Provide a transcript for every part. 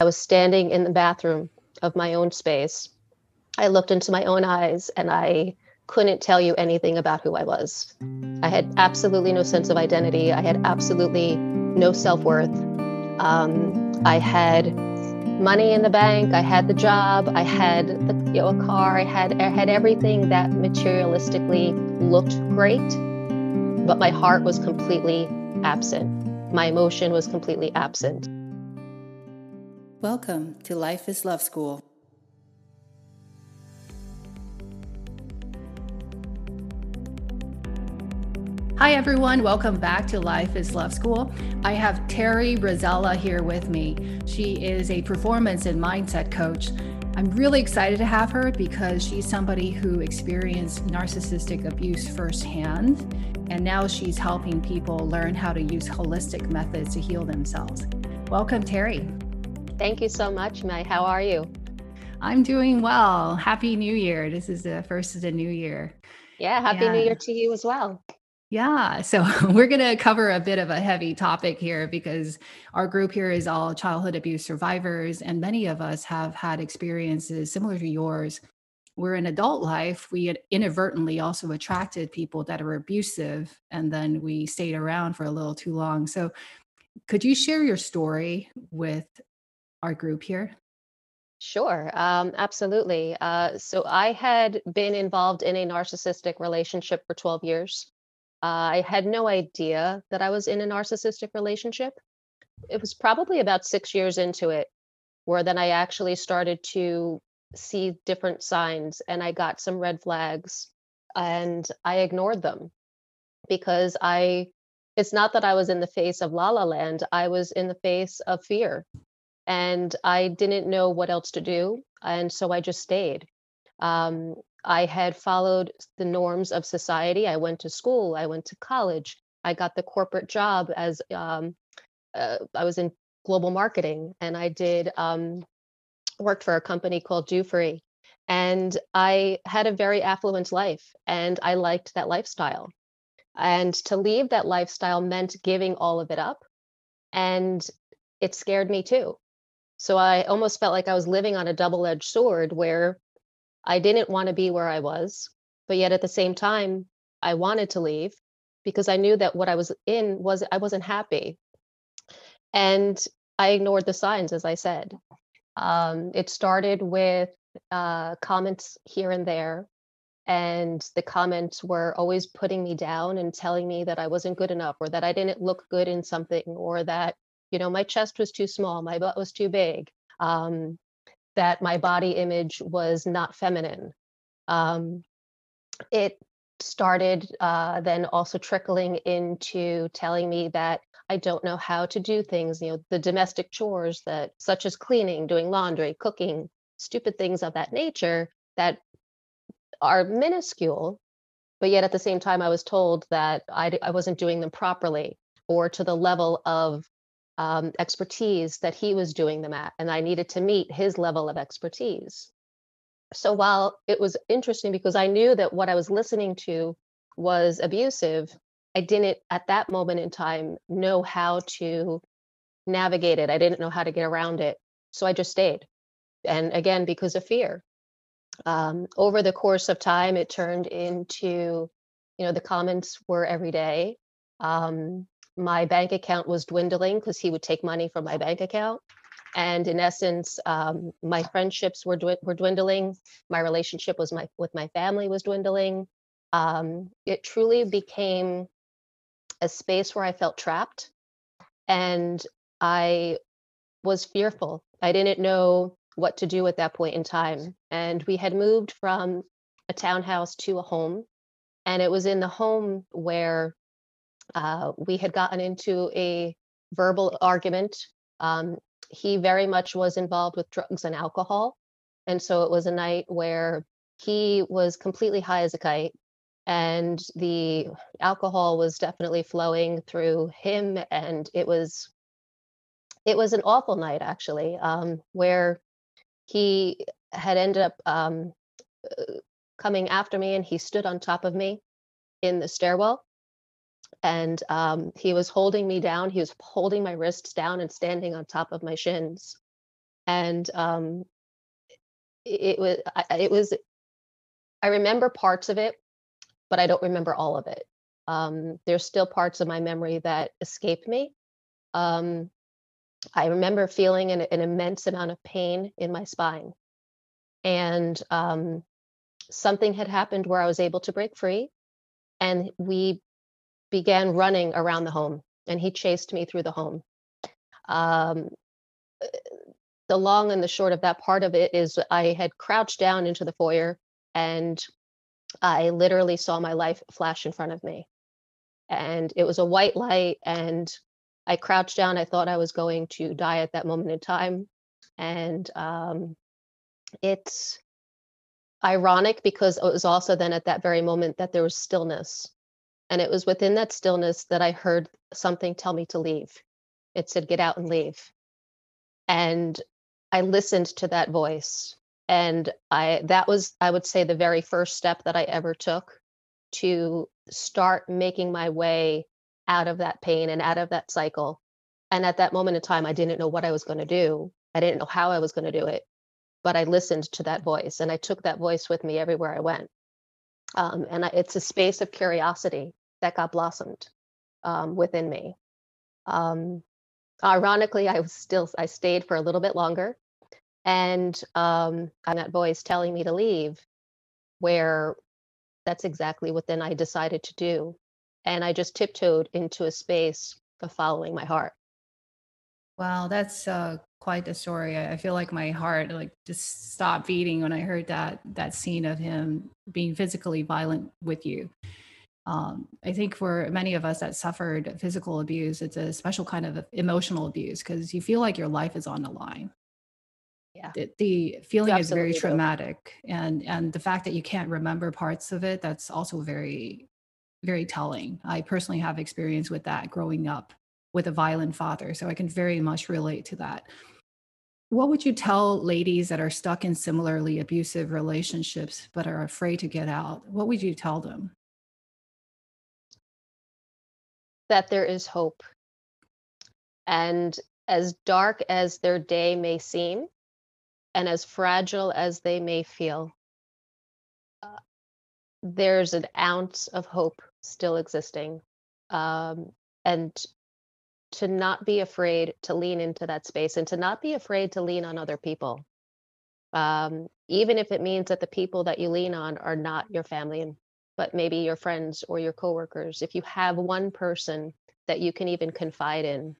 I was standing in the bathroom of my own space. I looked into my own eyes and I couldn't tell you anything about who I was. I had absolutely no sense of identity. I had absolutely no self worth. Um, I had money in the bank. I had the job. I had the, you know, a car. I had I had everything that materialistically looked great, but my heart was completely absent. My emotion was completely absent. Welcome to Life is Love School. Hi, everyone. Welcome back to Life is Love School. I have Terry Rosella here with me. She is a performance and mindset coach. I'm really excited to have her because she's somebody who experienced narcissistic abuse firsthand. And now she's helping people learn how to use holistic methods to heal themselves. Welcome, Terry. Thank you so much, May. How are you? I'm doing well. Happy New Year. This is the first of the new year. Yeah, Happy yeah. New Year to you as well. Yeah, so we're going to cover a bit of a heavy topic here because our group here is all childhood abuse survivors, and many of us have had experiences similar to yours. Where in adult life, we had inadvertently also attracted people that are abusive, and then we stayed around for a little too long. So, could you share your story with our group here? Sure, um, absolutely. Uh, so I had been involved in a narcissistic relationship for 12 years. Uh, I had no idea that I was in a narcissistic relationship. It was probably about six years into it where then I actually started to see different signs and I got some red flags and I ignored them because I, it's not that I was in the face of la la land, I was in the face of fear and I didn't know what else to do. And so I just stayed. Um, I had followed the norms of society. I went to school, I went to college, I got the corporate job as um, uh, I was in global marketing and I did um, worked for a company called Dufry. And I had a very affluent life and I liked that lifestyle. And to leave that lifestyle meant giving all of it up. And it scared me too so I almost felt like I was living on a double edged sword where I didn't want to be where I was, but yet at the same time, I wanted to leave because I knew that what I was in was I wasn't happy. And I ignored the signs, as I said. Um, it started with uh, comments here and there. And the comments were always putting me down and telling me that I wasn't good enough or that I didn't look good in something or that you know my chest was too small my butt was too big um, that my body image was not feminine. Um, it started uh, then also trickling into telling me that i don't know how to do things you know the domestic chores that such as cleaning doing laundry cooking stupid things of that nature that are minuscule but yet at the same time i was told that I, I wasn't doing them properly or to the level of um, expertise that he was doing them at, and I needed to meet his level of expertise. So while it was interesting because I knew that what I was listening to was abusive, I didn't at that moment in time know how to navigate it. I didn't know how to get around it. So I just stayed. And again, because of fear. Um, over the course of time, it turned into, you know, the comments were every day. Um, my bank account was dwindling because he would take money from my bank account. And in essence, um, my friendships were were dwindling. My relationship was my with my family was dwindling. Um, it truly became a space where I felt trapped, and I was fearful. I didn't know what to do at that point in time. And we had moved from a townhouse to a home, and it was in the home where uh, we had gotten into a verbal argument. Um, he very much was involved with drugs and alcohol. And so it was a night where he was completely high as a kite and the alcohol was definitely flowing through him and it was it was an awful night actually um, where he had ended up um, uh, coming after me and he stood on top of me in the stairwell and um, he was holding me down. He was holding my wrists down and standing on top of my shins. and um, it, it was I, it was I remember parts of it, but I don't remember all of it. Um, there's still parts of my memory that escape me. Um, I remember feeling an, an, immense amount of pain in my spine, and um, something had happened where I was able to break free, and we began running around the home, and he chased me through the home. Um, the long and the short of that part of it is I had crouched down into the foyer and I literally saw my life flash in front of me. And it was a white light, and I crouched down. I thought I was going to die at that moment in time. And um, it's ironic because it was also then at that very moment that there was stillness. And it was within that stillness that I heard something tell me to leave. It said, get out and leave. And I listened to that voice. And I that was, I would say, the very first step that I ever took to start making my way out of that pain and out of that cycle. And at that moment in time, I didn't know what I was going to do. I didn't know how I was going to do it, but I listened to that voice and I took that voice with me everywhere I went. Um, and I, it's a space of curiosity that got blossomed um, within me. Um, ironically, I was still, I stayed for a little bit longer and um, and that voice telling me to leave where that's exactly what then i decided to do and i just tiptoed into a space of following my heart. Wow that's uh, quite a story. I feel like my heart like just stopped beating when i heard that that scene of him being physically violent with you um, I think for many of us that suffered physical abuse, it's a special kind of emotional abuse because you feel like your life is on the line. Yeah. The, the feeling is very traumatic and and the fact that you can't remember parts of it that's also very very telling. I personally have experience with that growing up with a violent father so i can very much relate to that. What would you tell ladies that are stuck in similarly abusive relationships but are afraid to get out? What would you tell them that there is hope and as dark as their day may seem and as fragile as they may feel, uh, there's an ounce of hope still existing. Um, and to not be afraid to lean into that space and to not be afraid to lean on other people. Um, even if it means that the people that you lean on are not your family, but maybe your friends or your coworkers. If you have one person that you can even confide in,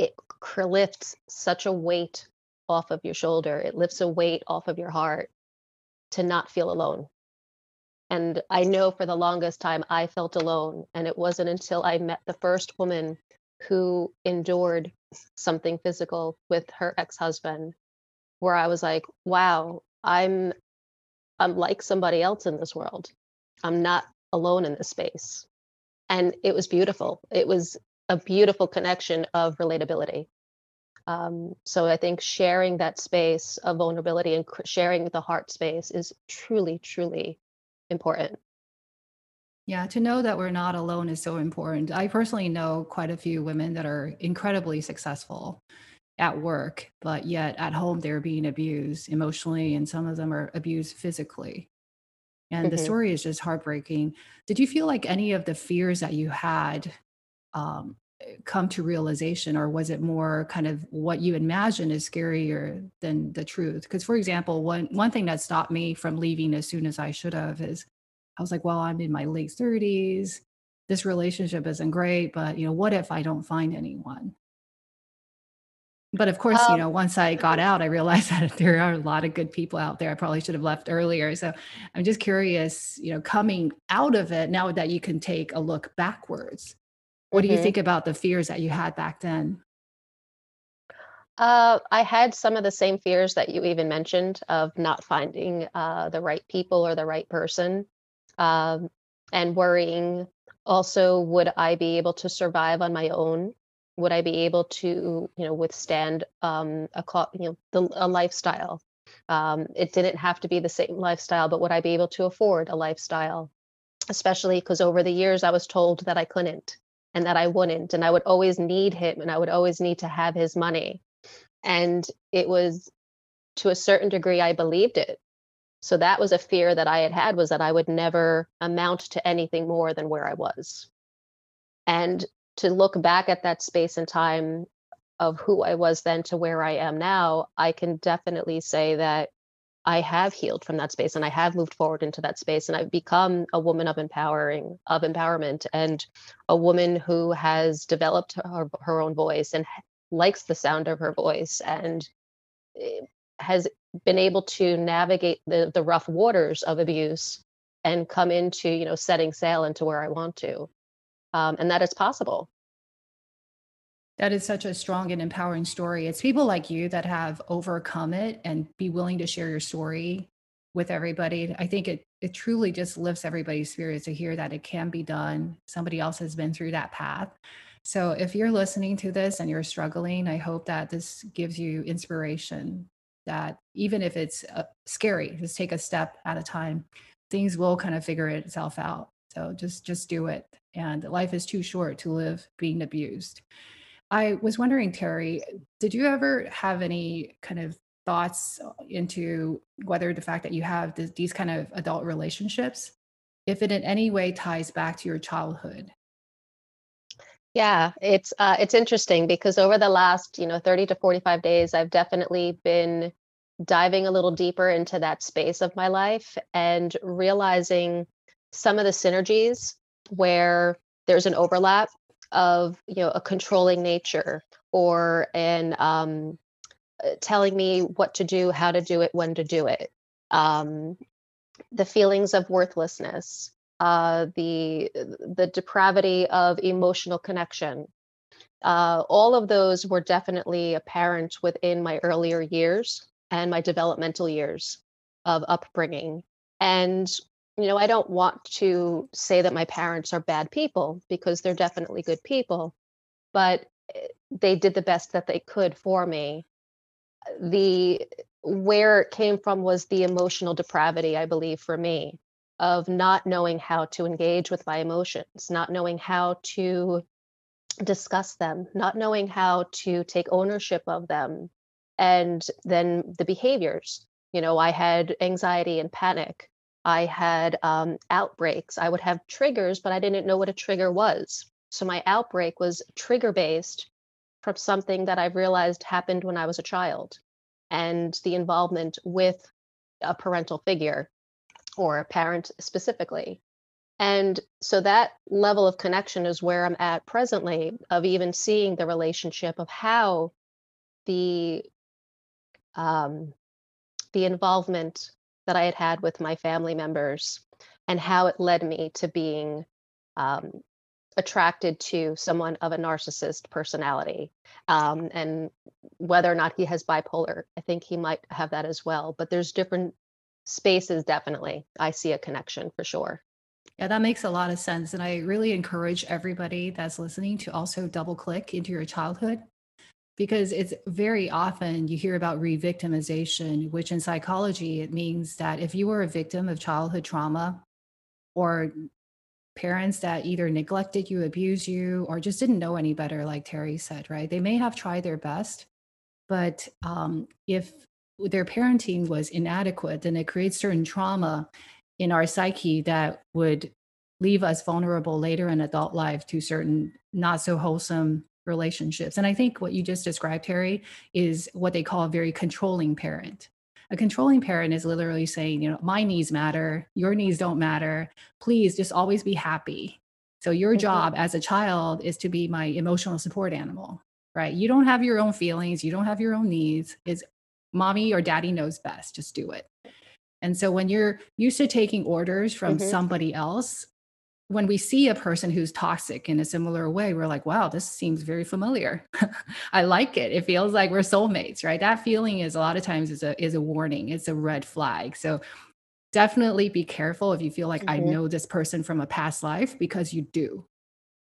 it lifts such a weight off of your shoulder. It lifts a weight off of your heart to not feel alone. And I know for the longest time I felt alone. And it wasn't until I met the first woman who endured something physical with her ex-husband where I was like, wow, I'm I'm like somebody else in this world. I'm not alone in this space. And it was beautiful. It was a beautiful connection of relatability. Um, so I think sharing that space of vulnerability and sharing the heart space is truly, truly important. Yeah, to know that we're not alone is so important. I personally know quite a few women that are incredibly successful at work, but yet at home they're being abused emotionally, and some of them are abused physically. And mm-hmm. the story is just heartbreaking. Did you feel like any of the fears that you had um, come to realization or was it more kind of what you imagine is scarier than the truth because for example one one thing that stopped me from leaving as soon as i should have is i was like well i'm in my late 30s this relationship isn't great but you know what if i don't find anyone but of course um, you know once i got out i realized that there are a lot of good people out there i probably should have left earlier so i'm just curious you know coming out of it now that you can take a look backwards what do you mm-hmm. think about the fears that you had back then? Uh, I had some of the same fears that you even mentioned of not finding uh, the right people or the right person, um, and worrying. Also, would I be able to survive on my own? Would I be able to, you know, withstand um, a you know the, a lifestyle? Um, it didn't have to be the same lifestyle, but would I be able to afford a lifestyle? Especially because over the years I was told that I couldn't and that I wouldn't. And I would always need him and I would always need to have his money. And it was to a certain degree, I believed it. So that was a fear that I had had was that I would never amount to anything more than where I was. And to look back at that space and time of who I was then to where I am now, I can definitely say that I have healed from that space and I have moved forward into that space and I've become a woman of empowering of empowerment and a woman who has developed her, her own voice and likes the sound of her voice and eh, has been able to navigate the the rough waters of abuse and come into you know setting sail into where I want to um, and that is possible that is such a strong and empowering story. It's people like you that have overcome it and be willing to share your story with everybody. I think it it truly just lifts everybody's spirits to hear that it can be done. Somebody else has been through that path. So if you're listening to this and you're struggling, I hope that this gives you inspiration that even if it's uh, scary, just take a step at a time. Things will kind of figure itself out. So just just do it. And life is too short to live being abused. I was wondering, Terry, did you ever have any kind of thoughts uh, into whether the fact that you have this, these kind of adult relationships, if it in any way ties back to your childhood? Yeah, it's uh, it's interesting because over the last you know 30 to 45 days, I've definitely been diving a little deeper into that space of my life and realizing some of the synergies where there's an overlap of you know a controlling nature or an um, uh, telling me what to do how to do it when to do it. Um, the feelings of worthlessness uh, the the depravity of emotional connection uh, all of those were definitely apparent within my earlier years and my developmental years of upbringing. And you know, I don't want to say that my parents are bad people because they're definitely good people, but eh, they did the best that they could for me. The where it came from was the emotional depravity, I believe, for me, of not knowing how to engage with my emotions, not knowing how to discuss them, not knowing how to take ownership of them, and then the behaviors. You know, I had anxiety and panic I had um, outbreaks. I would have triggers, but I didn't know what a trigger was. So my outbreak was trigger based from something that I realized happened when I was a child and the involvement with a parental figure or a parent specifically. And so that level of connection is where I'm at presently, of even seeing the relationship of how the um, the involvement that I had had with my family members and how it led me to being um, attracted to someone of a narcissist personality. Um, and whether or not he has bipolar, I think he might have that as well. But there's different spaces, definitely. I see a connection for sure. Yeah, that makes a lot of sense. And I really encourage everybody that's listening to also double click into your childhood because it's very often you hear about re-victimization which in psychology it means that if you were a victim of childhood trauma or parents that either neglected you abused you or just didn't know any better like terry said right? They may have tried their best but um, if their parenting was inadequate then it creates certain trauma in our psyche that would leave us vulnerable later in adult life to certain not so wholesome relationships. And I think what you just described, Terry, is what they call a very controlling parent. A controlling parent is literally saying, you know, my needs matter, your needs don't matter. Please just always be happy. So your mm-hmm. job as a child is to be my emotional support animal, right? You don't have your own feelings, you don't have your own needs. It's mommy or daddy knows best, just do it. And so when you're used to taking orders from mm-hmm. somebody else, when we see a person who's toxic in a similar way, we're like, wow, this seems very familiar. I like it. It feels like we're soulmates, right? That feeling is a lot of times is a is a warning. It's a red flag. So definitely be careful if you feel like mm-hmm. I know this person from a past life because you do.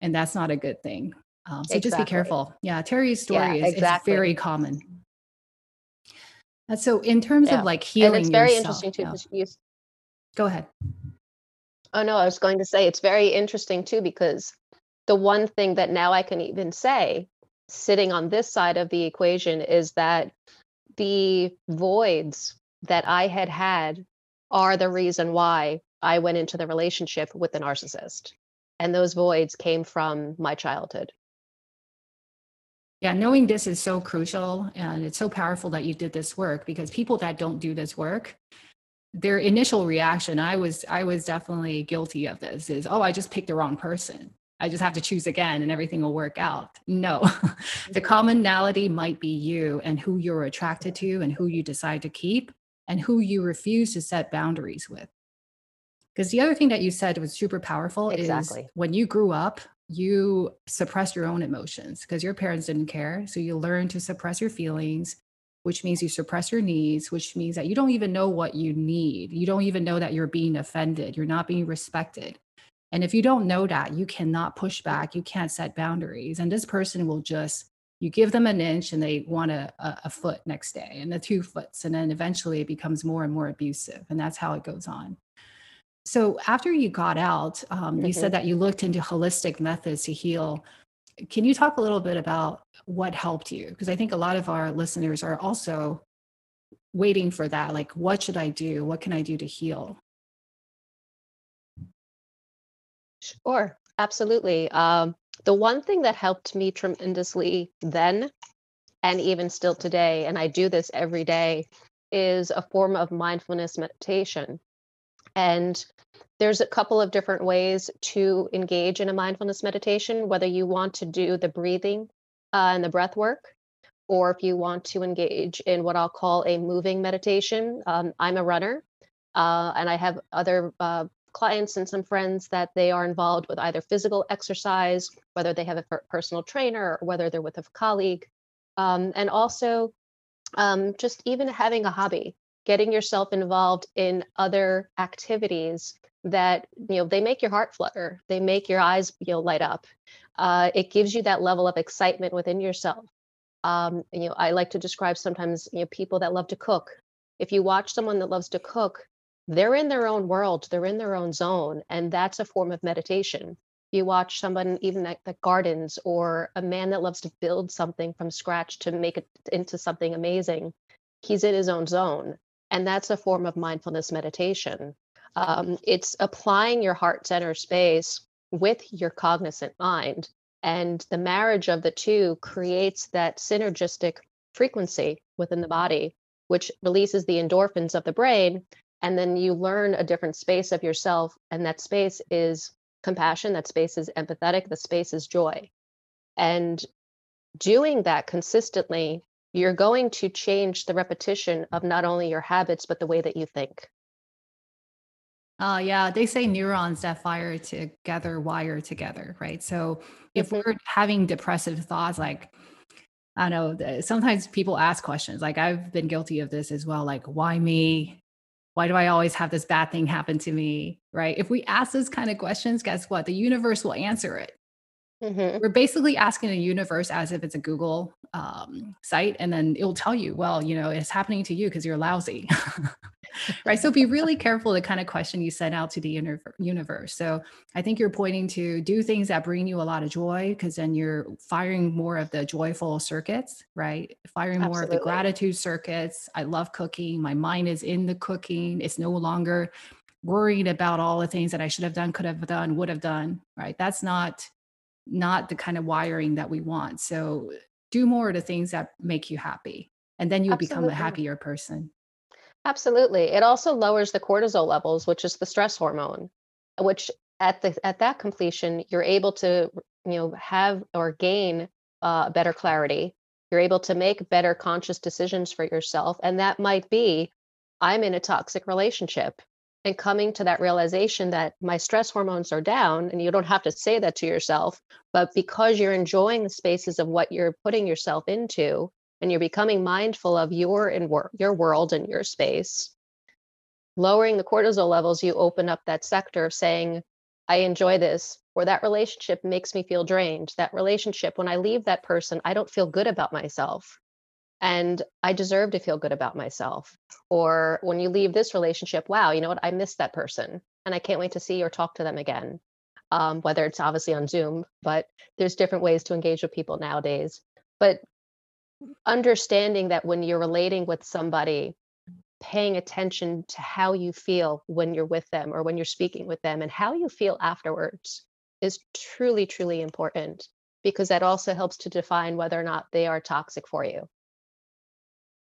And that's not a good thing. Um, so exactly. just be careful. Yeah, Terry's story yeah, is, exactly. is, very common. And so in terms yeah. of like healing, and it's very yourself, interesting too. Yeah. Go ahead. Oh no, I was going to say it's very interesting too because the one thing that now I can even say sitting on this side of the equation is that the voids that I had had are the reason why I went into the relationship with the narcissist. And those voids came from my childhood. Yeah, knowing this is so crucial and it's so powerful that you did this work because people that don't do this work, their initial reaction, I was I was definitely guilty of this is, oh, I just picked the wrong person. I just have to choose again and everything will work out. No. the commonality might be you and who you're attracted to and who you decide to keep and who you refuse to set boundaries with. Because the other thing that you said was super powerful exactly. is when you grew up, you suppressed your own emotions because your parents didn't care. So you learn to suppress your feelings, which means you suppress your needs, which means that you don't even know what you need. You don't even know that you're being offended. You're not being respected. And if you don't know that, you cannot push back. You can't set boundaries. And this person will just, you give them an inch and they want a, a, foot next day and the two foots. And then eventually it becomes more and more abusive. And that's how it goes on. So after you got out, um, mm-hmm. you said mm-hmm. that you looked into holistic methods to heal. Can you talk a little bit about what helped you? Because I think a lot of our listeners are also waiting for that. Like, what should I do? What can I do to heal? Sure, absolutely. Um, the one thing that helped me tremendously then, and even still today, and I do this every day, is a form of mindfulness meditation. And there's a couple of different ways to engage in a mindfulness meditation, whether you want to do the breathing uh, and the breath work, or if you want to engage in what I'll call a moving meditation. Um, I'm a runner, uh, and I have other uh, clients and some friends that they are involved with either physical exercise, whether they have a personal trainer, or whether they're with a colleague, um, and also um, just even having a hobby getting yourself involved in other activities that you know they make your heart flutter they make your eyes you know light up. Uh, it gives you that level of excitement within yourself. Um, you know i like to describe sometimes you know people that love to cook. If you watch someone that loves to cook they're in their own world they're in their own zone and that's a form of meditation. You watch someone even that, that gardens or a man that loves to build something from scratch to make it into something amazing he's in his own zone and that's a form of mindfulness meditation. Um, it's applying your heart center space with your cognizant mind. And the marriage of the two creates that synergistic frequency within the body, which releases the endorphins of the brain. And then you learn a different space of yourself. And that space is compassion, that space is empathetic, the space is joy. And doing that consistently you're going to change the repetition of not only your habits, but the way that you think. Uh, yeah, they say neurons that fire together wire together, right? So if mm-hmm. we're having depressive thoughts, like, I know sometimes people ask questions, like I've been guilty of this as well, like, why me? Why do I always have this bad thing happen to me? Right. If we ask those kind of questions, guess what? The universe will answer it. Mm-hmm. We're basically asking the universe as if it's a Google um, site, and then it'll tell you, well, you know, it's happening to you because you're lousy. right. So be really careful the kind of question you send out to the universe. So I think you're pointing to do things that bring you a lot of joy because then you're firing more of the joyful circuits, right? Firing more Absolutely. of the gratitude circuits. I love cooking. My mind is in the cooking. It's no longer worried about all the things that I should have done, could have done, would have done, right? That's not not the kind of wiring that we want. So do more of the things that make you happy, and then you'll Absolutely. become a happier person. Absolutely. It also lowers the cortisol levels, which is the stress hormone, which at the at that completion, you're able to you know have or gain uh, better clarity. You're able to make better conscious decisions for yourself, and that might be, I'm in a toxic relationship and coming to that realization that my stress hormones are down and you don't have to say that to yourself but because you're enjoying the spaces of what you're putting yourself into and you're becoming mindful of your in your world and your space lowering the cortisol levels you open up that sector of saying i enjoy this or that relationship makes me feel drained. That relationship when i leave that person i don't feel good about myself and I deserve to feel good about myself. Or when you leave this relationship, wow, you know what? I miss that person and I can't wait to see or talk to them again. Um, whether it's obviously on Zoom, but there's different ways to engage with people nowadays. but understanding that when you're relating with somebody, paying attention to how you feel when you're with them or when you're speaking with them and how you feel afterwards is truly, truly important because that also helps to define whether or not they are toxic for you.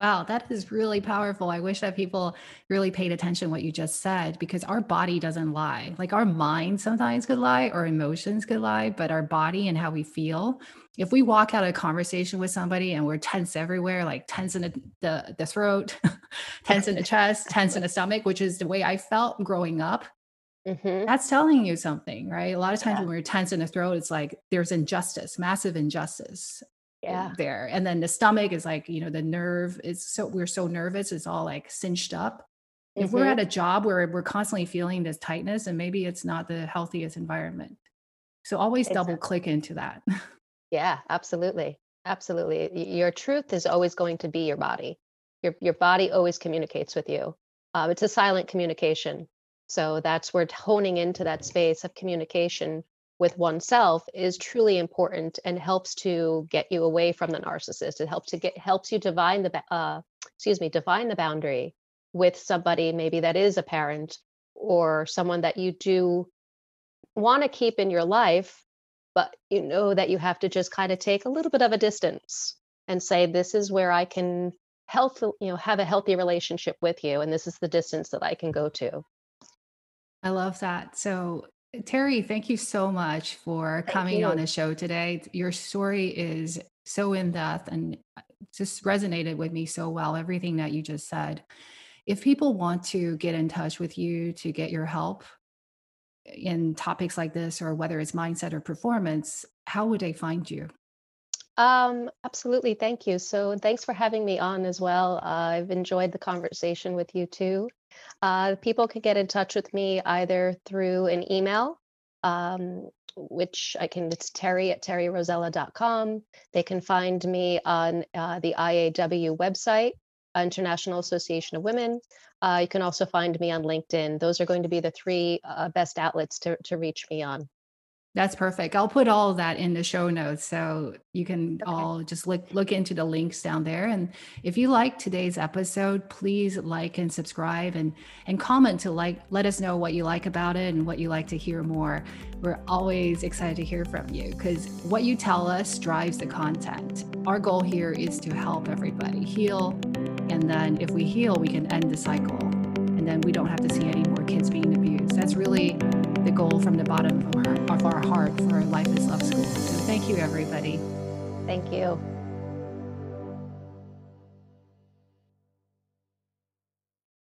Wow, that is really powerful. I wish that people really paid attention what you just said because our body doesn't lie. Like our mind sometimes could lie, our emotions could lie, but our body and how we feel. If we walk out of a conversation with somebody and we're tense everywhere, like tense in the the, the throat, tense in the chest, tense in the stomach, which is the way I felt growing up, hmm that's telling you something, right? A lot of times Yeah. when we're tense in the throat, it's like there's injustice, massive injustice Yeah. there. And then the stomach is like, you know, the nerve is so we're so nervous, it's all like cinched up. If we're at a job where we're constantly feeling this tightness, and maybe it's not the healthiest environment. So always double click into that. Yeah, absolutely. Absolutely. Your truth is always going to be your body. Your your body always communicates with you. Um, it's a silent communication. So that's where honing into that space of communication with oneself is truly important and helps to get you away from the narcissist. It helps to get helps you divine the uh, excuse me, define the boundary with somebody maybe that is a parent or someone that you do want to keep in your life, but you know that you have to just kind of take a little bit of a distance and say, this is where I can health, you know, have a healthy relationship with you, and this is the distance that I can go to. I love that. So, Terry, thank you so much for Thank coming on the show today. Your story is so in depth and uh, just resonated with me so well, everything that you just said. If people want to get in touch with you to get your help in topics like this, or whether it's mindset or performance, how would they find you? Um, absolutely. Thank you. So, thanks for having me on as well. Uh, I've enjoyed the conversation with you too. Uh, people can get in touch with me either through an email, um, which I can, it's terry at terryrosella.com. They can find me on uh, the IAW website, International Association of Women. Uh, you can also find me on LinkedIn. Those are going to be the three uh, best outlets to, to reach me on. That's perfect. I'll put all of that in the show notes so you can Okay. all just look look into the links down there. And if you like today's episode, please like and subscribe and and comment to like let us know what you like about it and what you like to hear more. We're always excited to hear from you because what you tell us drives the content. Our goal here is to help everybody heal. And then if we heal, we can end the cycle. And then we don't have to see any more kids being abused. That's really the goal from the bottom of our, of our heart for Life is Love School. So thank you, everybody. Thank you.